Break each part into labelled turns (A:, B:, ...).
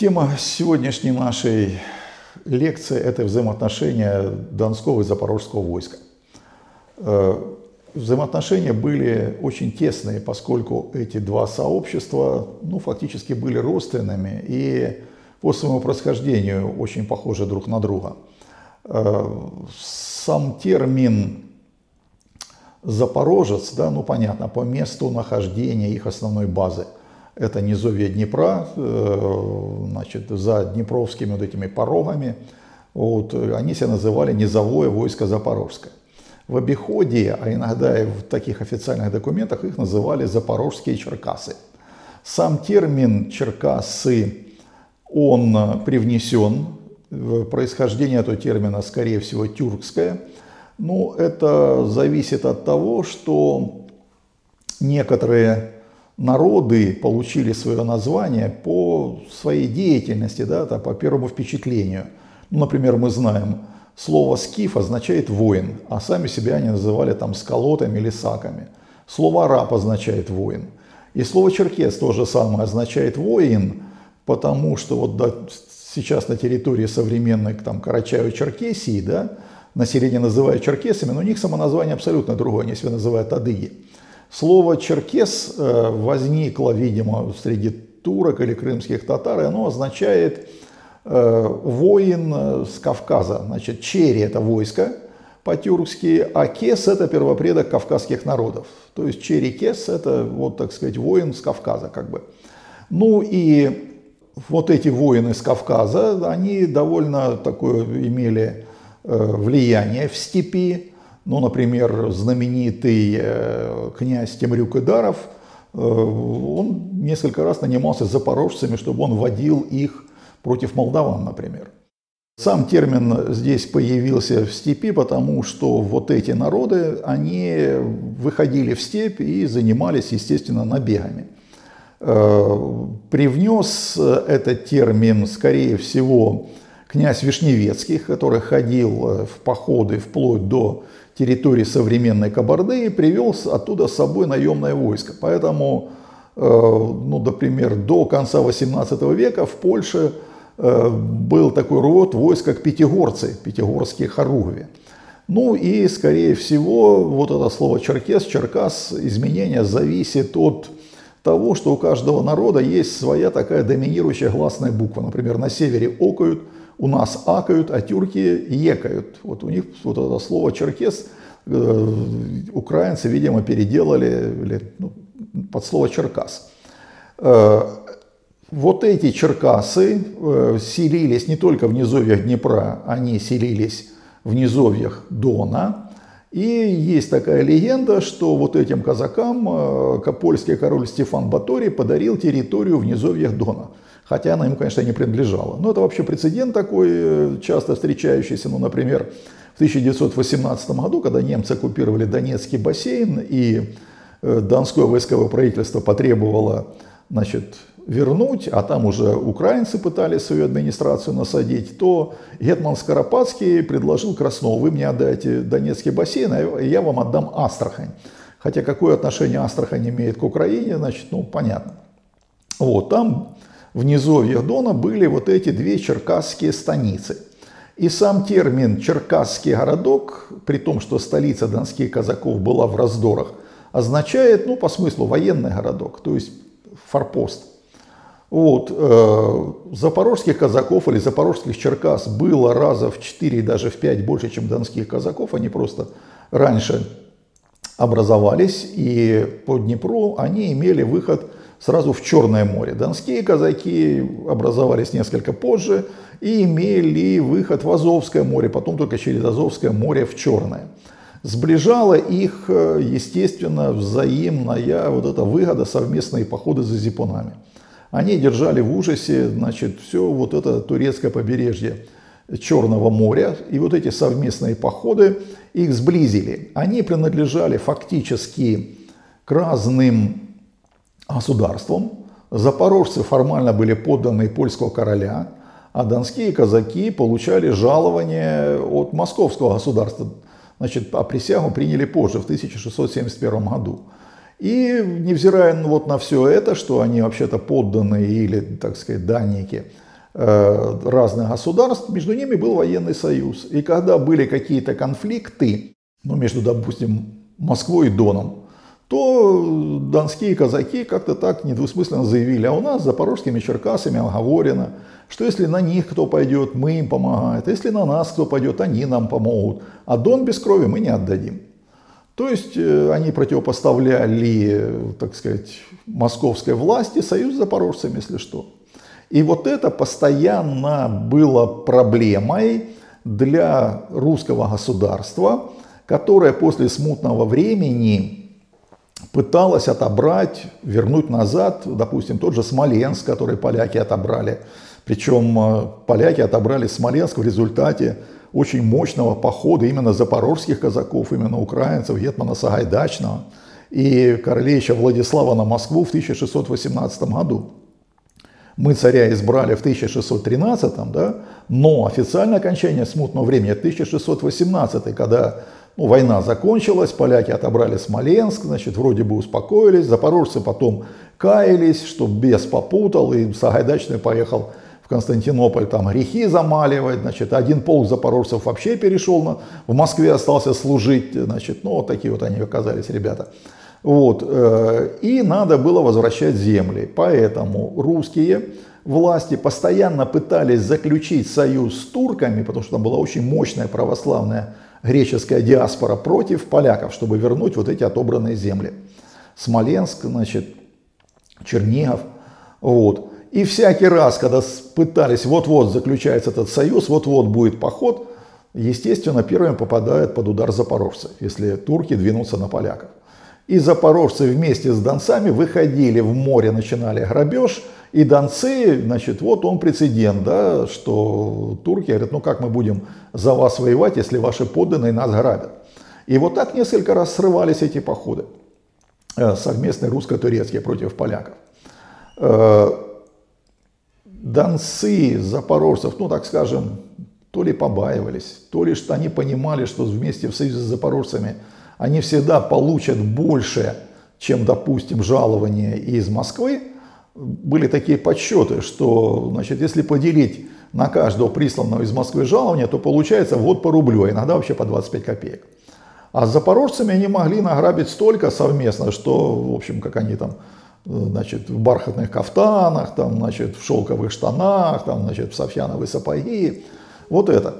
A: Тема сегодняшней нашей лекции – это взаимоотношения Донского и Запорожского войска. Э, взаимоотношения были очень тесные, поскольку эти два сообщества ну, фактически были родственными и по своему происхождению очень похожи друг на друга. Э, сам термин «запорожец», да, ну понятно, по месту нахождения их основной базы – это низовье Днепра, э, значит, за днепровскими вот этими порогами. Вот, они себя называли низовое войско Запорожское. В обиходе, а иногда и в таких официальных документах их называли запорожские черкасы. Сам термин черкасы, он привнесен, происхождение этого термина, скорее всего, тюркское. Ну, это зависит от того, что некоторые народы получили свое название по своей деятельности, да, по первому впечатлению. Ну, например, мы знаем, слово «скиф» означает «воин», а сами себя они называли там сколотами или саками. Слово «араб» означает «воин». И слово «черкес» тоже самое означает «воин», потому что вот да, сейчас на территории современной там, Карачаево-Черкесии, да, население называют черкесами, но у них самоназвание абсолютно другое, они себя называют адыги. Слово «черкес» возникло, видимо, среди турок или крымских татар, и оно означает э, воин э, с Кавказа. Значит, чери – это войско по-тюркски, а кес – это первопредок кавказских народов. То есть чери-кес – это, вот так сказать, воин с Кавказа как бы. Ну и вот эти воины с Кавказа, они довольно такое имели влияние в степи, ну, например, знаменитый э, князь Темрюк Идаров, э, он несколько раз нанимался запорожцами, чтобы он водил их против молдаван, например. Сам термин здесь появился в степи, потому что вот эти народы, они выходили в степь и занимались, естественно, набегами. Э, привнес этот термин, скорее всего, князь Вишневецкий, который ходил в походы вплоть до территории современной Кабарды и привел оттуда с собой наемное войско. Поэтому, э, ну, например, до конца 18 века в Польше э, был такой род войск, как пятигорцы, пятигорские хоругви. Ну и, скорее всего, вот это слово черкес, черкас, изменение зависит от того, что у каждого народа есть своя такая доминирующая гласная буква. Например, на севере окают, у нас акают, а тюрки екают. Вот у них вот это слово черкес э, украинцы, видимо, переделали или, ну, под слово черкас. Э, вот эти черкасы э, селились не только в низовьях Днепра, они селились в низовьях Дона. И есть такая легенда, что вот этим казакам польский король Стефан Баторий подарил территорию в низовьях Дона хотя она ему, конечно, не принадлежала. Но это вообще прецедент такой, э, часто встречающийся, ну, например, в 1918 году, когда немцы оккупировали Донецкий бассейн, и э, Донское войсковое правительство потребовало значит, вернуть, а там уже украинцы пытались свою администрацию насадить, то Гетман Скоропадский предложил Краснову, вы мне отдайте Донецкий бассейн, а я вам отдам Астрахань. Хотя какое отношение Астрахань имеет к Украине, значит, ну, понятно. Вот, там в низовьях Дона были вот эти две черкасские станицы. И сам термин «черкасский городок», при том, что столица донских казаков была в раздорах, означает, ну, по смыслу, военный городок, то есть форпост. Вот, э, запорожских казаков или запорожских черкас было раза в 4, даже в 5 больше, чем донских казаков. Они просто раньше образовались, и по Днепру они имели выход сразу в Черное море. Донские казаки образовались несколько позже и имели выход в Азовское море, потом только через Азовское море в Черное. Сближала их, естественно, взаимная вот эта выгода, совместные походы за зипунами. Они держали в ужасе, значит, все вот это турецкое побережье Черного моря, и вот эти совместные походы их сблизили. Они принадлежали фактически к разным государством. Запорожцы формально были подданы польского короля, а донские казаки получали жалование от московского государства. Значит, а присягу приняли позже, в 1671 году. И невзирая вот на все это, что они вообще-то подданные или, так сказать, данники э, разных государств, между ними был военный союз. И когда были какие-то конфликты, ну, между, допустим, Москвой и Доном, то донские казаки как-то так недвусмысленно заявили, а у нас с запорожскими черкасами оговорено, что если на них кто пойдет, мы им помогаем, а если на нас кто пойдет, они нам помогут, а Дон без крови мы не отдадим. То есть э, они противопоставляли, так сказать, московской власти союз с запорожцами, если что. И вот это постоянно было проблемой для русского государства, которое после смутного времени пыталась отобрать, вернуть назад, допустим, тот же Смоленск, который поляки отобрали. Причем э, поляки отобрали Смоленск в результате очень мощного похода именно запорожских казаков, именно украинцев, Гетмана Сагайдачного и королевича Владислава на Москву в 1618 году. Мы царя избрали в 1613, да, но официальное окончание смутного времени 1618, когда ну, война закончилась, поляки отобрали Смоленск, значит, вроде бы успокоились, запорожцы потом каялись, что бес попутал, и Сагайдачный поехал в Константинополь там грехи замаливать, значит, один полк запорожцев вообще перешел, на, в Москве остался служить, значит, ну, вот такие вот они оказались ребята. Вот, э, и надо было возвращать земли, поэтому русские власти постоянно пытались заключить союз с турками, потому что там была очень мощная православная греческая диаспора против поляков, чтобы вернуть вот эти отобранные земли. Смоленск, значит, Чернигов. Вот. И всякий раз, когда пытались, вот-вот заключается этот союз, вот-вот будет поход, естественно, первыми попадают под удар запорожцы, если турки двинутся на поляков. И запорожцы вместе с донцами выходили в море, начинали грабеж – и донцы, значит, вот он прецедент, да, что турки говорят, ну как мы будем за вас воевать, если ваши подданные нас грабят. И вот так несколько раз срывались эти походы э, совместные русско-турецкие против поляков. Э, донцы, запорожцев, ну так скажем, то ли побаивались, то ли что они понимали, что вместе в союзе с запорожцами они всегда получат больше, чем, допустим, жалование из Москвы, были такие подсчеты, что значит, если поделить на каждого присланного из Москвы жалования, то получается вот по рублю, а иногда вообще по 25 копеек. А с запорожцами они могли награбить столько совместно, что, в общем, как они там, значит, в бархатных кафтанах, там, значит, в шелковых штанах, там, значит, в софьяновые сапоги. Вот это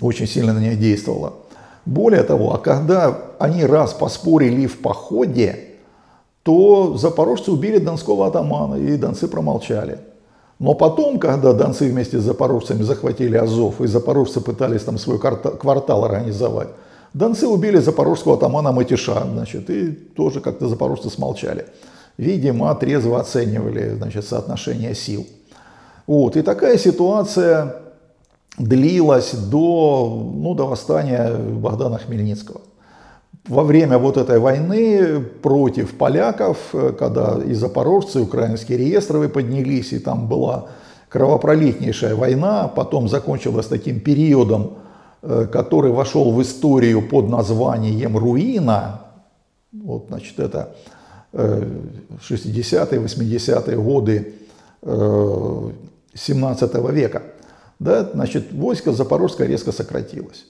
A: очень сильно на них действовало. Более того, а когда они раз поспорили в походе, то запорожцы убили донского атамана, и донцы промолчали. Но потом, когда донцы вместе с запорожцами захватили Азов, и запорожцы пытались там свой квартал организовать, донцы убили запорожского атамана Матиша, значит, и тоже как-то запорожцы смолчали. Видимо, трезво оценивали значит, соотношение сил. Вот. И такая ситуация длилась до, ну, до восстания Богдана Хмельницкого во время вот этой войны против поляков, э, когда и запорожцы, и украинские реестровы поднялись, и там была кровопролитнейшая война, потом закончилась таким периодом, э, который вошел в историю под названием «Руина». Вот, значит, это 60-е, 80-е годы 17 э, века. Да, значит, войско Запорожское резко сократилось.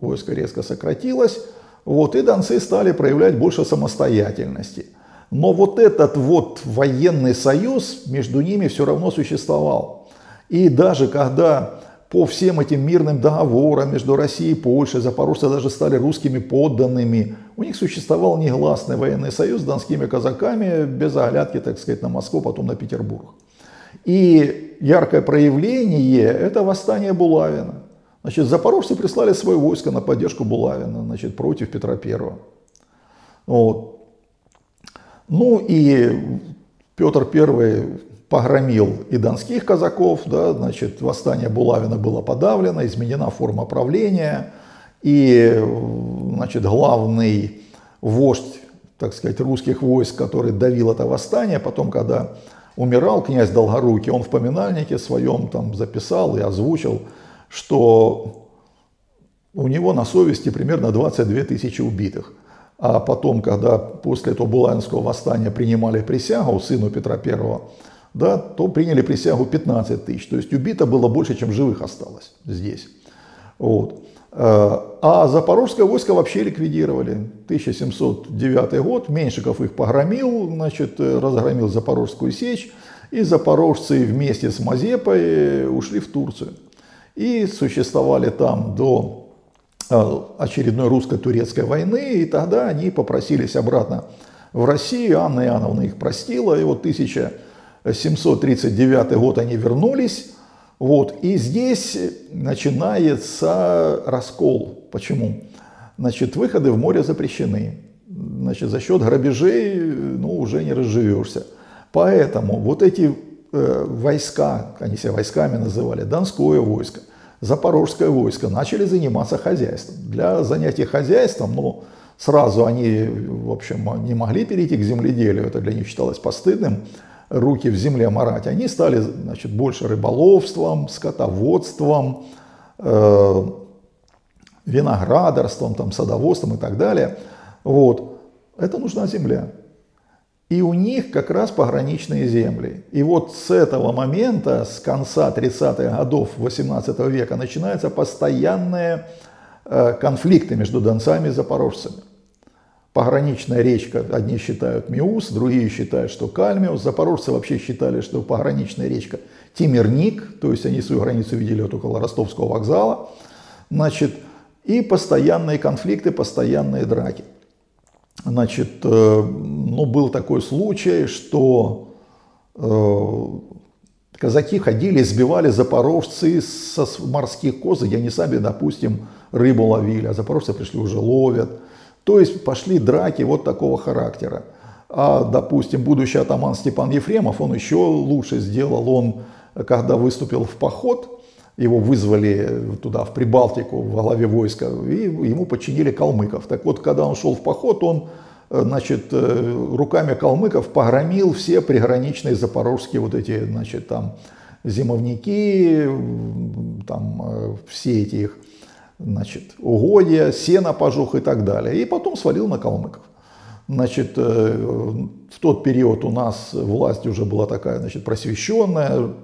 A: Войско резко сократилось, вот, и донцы стали проявлять больше самостоятельности. Но вот этот вот военный союз между ними все равно существовал. И даже когда по всем этим мирным договорам между Россией и Польшей запорожцы даже стали русскими подданными, у них существовал негласный военный союз с донскими казаками без оглядки, так сказать, на Москву, потом на Петербург. И яркое проявление – это восстание Булавина. Значит, запорожцы прислали свое войско на поддержку Булавина значит, против Петра Первого. Вот. Ну и Петр Первый погромил и донских казаков, да, значит, восстание Булавина было подавлено, изменена форма правления, и значит, главный вождь, так сказать, русских войск, который давил это восстание, потом, когда умирал князь Долгорукий, он в поминальнике своем там записал и озвучил, что у него на совести примерно 22 тысячи убитых. а потом, когда после этого Буланского восстания принимали присягу сыну Петра I, да, то приняли присягу 15 тысяч. То есть убито было больше, чем живых осталось здесь. Вот. Э, а запорожское войско вообще ликвидировали. 1709 год, Меньшиков их погромил, значит, разгромил Запорожскую сечь, и запорожцы вместе с Мазепой ушли в Турцию. И существовали там до Э, очередной русско-турецкой войны, и тогда они попросились обратно в Россию, Анна Иоанновна их простила, и вот 1739 год они вернулись, вот, и здесь начинается раскол. Почему? Значит, выходы в море запрещены. Значит, за счет грабежей, ну, уже не разживешься. Поэтому вот эти э, войска, они себя войсками называли, Донское войско – запорожское войско начали заниматься хозяйством. Для занятия хозяйством, ну, сразу они, в общем, не могли перейти к земледелию, это для них считалось постыдным, руки в земле морать. Они стали, значит, больше рыболовством, скотоводством, э, виноградарством, там, садоводством и так далее. Вот. Это нужна земля. И у них как раз пограничные земли. И вот с этого момента, с конца 30-х годов 18 века, начинаются постоянные э, конфликты между донцами и запорожцами. Пограничная речка, одни считают Миус, другие считают, что Кальмиус. Запорожцы вообще считали, что пограничная речка Тимирник, то есть они свою границу видели вот около ростовского вокзала. Значит, и постоянные конфликты, постоянные драки. Значит, э, ну, был такой случай, что э, казаки ходили, сбивали запорожцы со морских коз, и они сами, допустим, рыбу ловили, а запорожцы пришли уже ловят. То есть пошли драки вот такого характера. А, допустим, будущий атаман Степан Ефремов, он еще лучше сделал, он, когда выступил в поход, его вызвали туда, в Прибалтику, в главе войска, и ему подчинили калмыков. Так вот, когда он шел в поход, он э, значит, э, руками калмыков погромил все приграничные запорожские вот эти, значит, там, зимовники, там, э, все эти их, значит, угодья, сено пожух и так далее. И потом свалил на калмыков. Значит, в тот период у нас власть уже была такая, значит, просвещенная,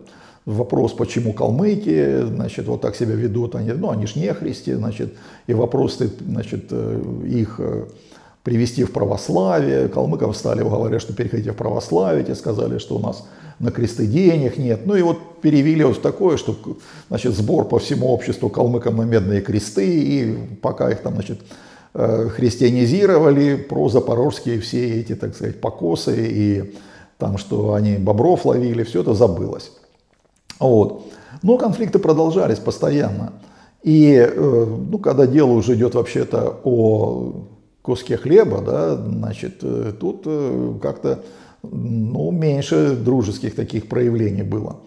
A: вопрос, почему калмыки, значит, вот так себя ведут, они, ну, они ж не христи, значит, и вопрос, значит, э, их э, привести в православие, калмыкам стали говорить, что переходите в православие, те сказали, что у нас на кресты денег нет, ну и вот перевели вот в такое, что, значит, сбор по всему обществу калмыкам на медные кресты, и пока их там, значит, э, христианизировали, про запорожские все эти, так сказать, покосы и там, что они бобров ловили, все это забылось. Вот. Но конфликты продолжались постоянно. И э, ну, когда дело уже идет вообще-то о куске хлеба, да, значит, э, тут э, как-то ну, меньше дружеских таких проявлений было.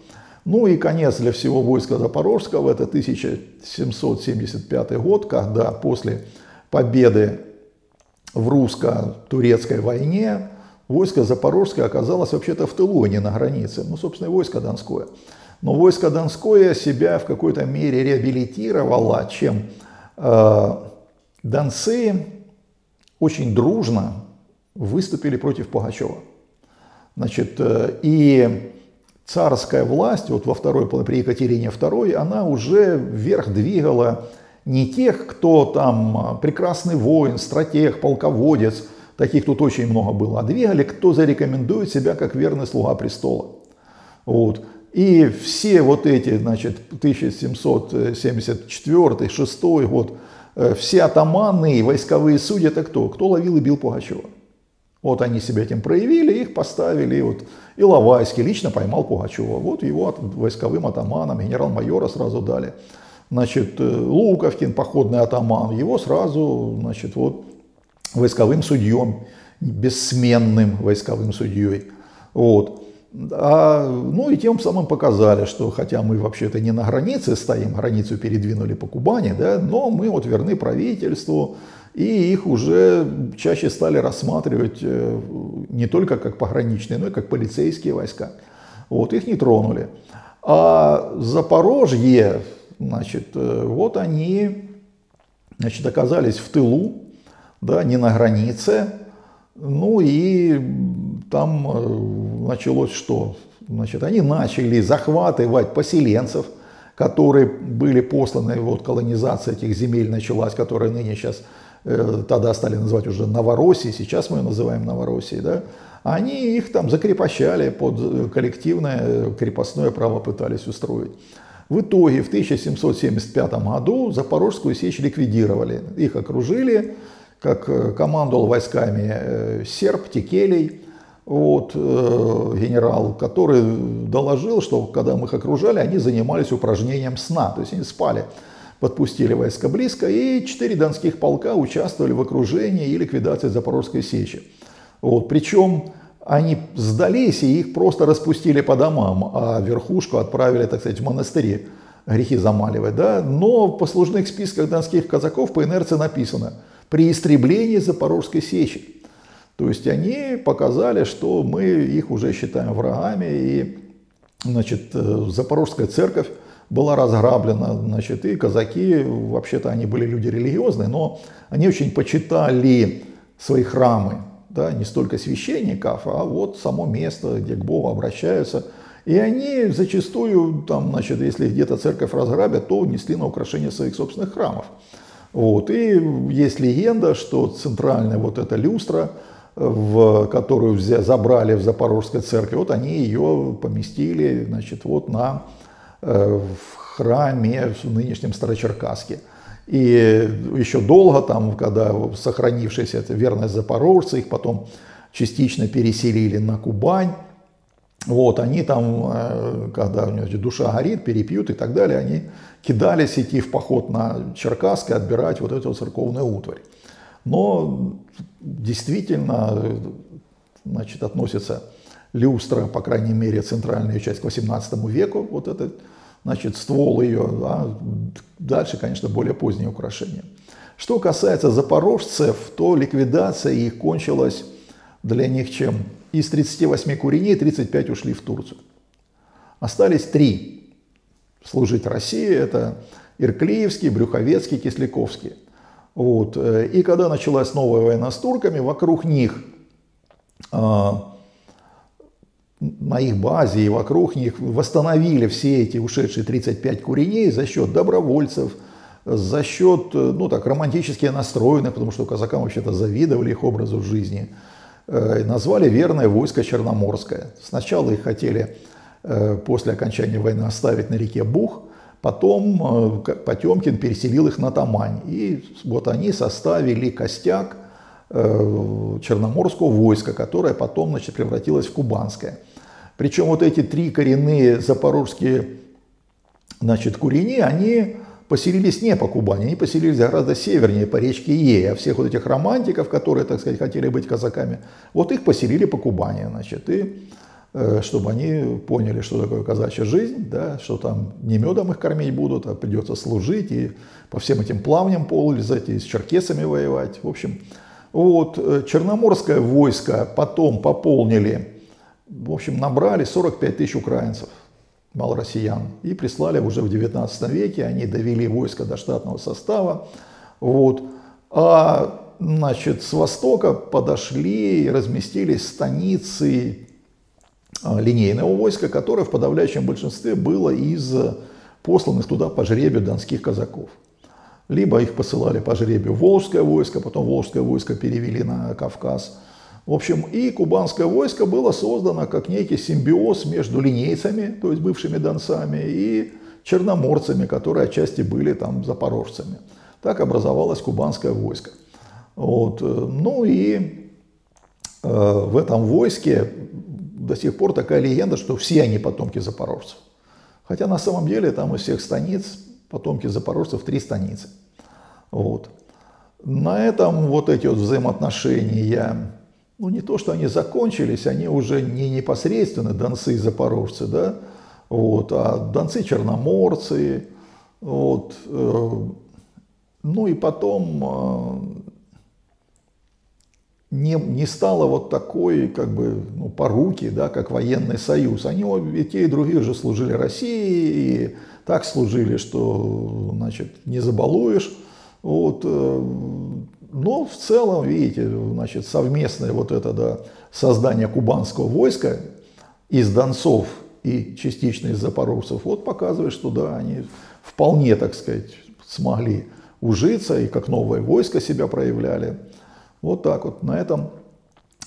A: Ну и конец для всего войска Запорожского, это 1775 год, когда после победы в русско-турецкой войне войско Запорожское оказалось вообще-то в тылу, а не на границе. Ну, собственно, войско Донское. Но войско Донское себя в какой-то мере реабилитировало, чем э, донцы очень дружно выступили против Пугачева. Значит, э, и царская власть, вот во второй, при Екатерине II, она уже вверх двигала не тех, кто там прекрасный воин, стратег, полководец, таких тут очень много было, а двигали, кто зарекомендует себя как верный слуга престола. Вот. И все вот эти, значит, 1774 6 год, э, все атаманы и войсковые судьи, это кто? Кто ловил и бил Пугачева. Вот они себя этим проявили, их поставили. Вот Иловайский лично поймал Пугачева. Вот его войсковым атаманом, генерал-майора сразу дали. Значит, э, Луковкин, походный атаман, его сразу, значит, вот войсковым судьем, бессменным войсковым судьей. Вот. А, ну и тем самым показали, что хотя мы вообще-то не на границе стоим, границу передвинули по Кубани, да, но мы вот верны правительству, и их уже чаще стали рассматривать э, не только как пограничные, но и как полицейские войска. Вот их не тронули. А Запорожье, значит, э, вот они значит, оказались в тылу, да, не на границе. Ну и там э, началось что? Значит, они начали захватывать поселенцев, которые были посланы, вот колонизация этих земель началась, которая ныне сейчас, э, тогда стали называть уже Новороссией, сейчас мы ее называем Новороссией, да, они их там закрепощали под э, коллективное крепостное право пытались устроить. В итоге в 1775 году Запорожскую сечь ликвидировали. Их окружили, как э, командовал войсками э, серб Текелей, вот, э, генерал, который доложил, что когда мы их окружали, они занимались упражнением сна, то есть они спали. Подпустили войска близко, и четыре донских полка участвовали в окружении и ликвидации Запорожской сечи. Вот, причем они сдались и их просто распустили по домам, а верхушку отправили, так сказать, в монастыри грехи замаливать. Да? Но в послужных списках донских казаков по инерции написано «при истреблении Запорожской сечи». То есть они показали, что мы их уже считаем врагами, и значит, э, Запорожская церковь была разграблена, значит, и казаки, вообще-то они были люди религиозные, но они очень почитали свои храмы, да, не столько священников, а вот само место, где к Богу обращаются. И они зачастую, там, значит, если где-то церковь разграбят, то несли на украшение своих собственных храмов. Вот. И есть легенда, что центральная вот эта люстра, в, которую взя, забрали в Запорожской церкви, вот они ее поместили значит, вот на, э, в храме в нынешнем Старочеркасске. И еще долго там, когда сохранившаяся эта верность запорожцы, их потом частично переселили на Кубань. Вот, они там, э, когда у них душа горит, перепьют и так далее, они кидались идти в поход на Черкасск и отбирать вот эту церковную утварь. Но действительно, значит, относится люстра, по крайней мере, центральная часть к 18 веку, вот этот значит, ствол ее, а дальше, конечно, более поздние украшения. Что касается запорожцев, то ликвидация их кончилась для них чем? Из 38 куреней 35 ушли в Турцию. Остались три служить России. Это Ирклеевский, Брюховецкий, Кисляковский. Вот. И когда началась новая война с турками, вокруг них а, на их базе и вокруг них восстановили все эти ушедшие 35 куреней за счет добровольцев, за счет, ну так, романтически настроенных, потому что казакам вообще-то завидовали их образу жизни, э, назвали верное войско Черноморское. Сначала их хотели э, после окончания войны оставить на реке Бух, потом э, Потемкин переселил их на Тамань. И вот они составили костяк Черноморского войска, которое потом значит, превратилось в Кубанское. Причем вот эти три коренные запорожские значит, курени, они поселились не по Кубани, они поселились гораздо севернее, по речке Е. А всех вот этих романтиков, которые, так сказать, хотели быть казаками, вот их поселили по Кубани, значит, и э, чтобы они поняли, что такое казачья жизнь, да, что там не медом их кормить будут, а придется служить и по всем этим плавням ползать, и с черкесами воевать. В общем, вот, э, Черноморское войско потом пополнили в общем, набрали 45 тысяч украинцев, малороссиян, и прислали уже в 19 веке, они довели войско до штатного состава, вот, а значит, с востока подошли и разместились станицы линейного войска, которое в подавляющем большинстве было из посланных туда по жребию донских казаков. Либо их посылали по жребию Волжское войско, потом Волжское войско перевели на Кавказ – в общем, и кубанское войско было создано как некий симбиоз между линейцами, то есть бывшими донцами, и черноморцами, которые отчасти были там запорожцами. Так образовалось кубанское войско. Вот. Ну и э, в этом войске до сих пор такая легенда, что все они потомки запорожцев. Хотя на самом деле там из всех станиц потомки запорожцев три станицы. Вот. На этом вот эти вот взаимоотношения ну не то, что они закончились, они уже не непосредственно донцы и запорожцы, да, вот, а донцы-черноморцы, вот, э, ну и потом э, не, не стало вот такой, как бы, ну, поруки, да, как военный союз. Они и те, и другие же служили России, и так служили, что, значит, не забалуешь. Вот, э, но в целом, видите, значит, совместное вот это да, создание кубанского войска из донцов и частично из запорожцев, вот показывает, что да, они вполне, так сказать, смогли ужиться и как новое войско себя проявляли. Вот так вот. На этом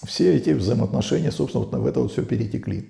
A: все эти взаимоотношения, собственно, вот в это вот все перетекли.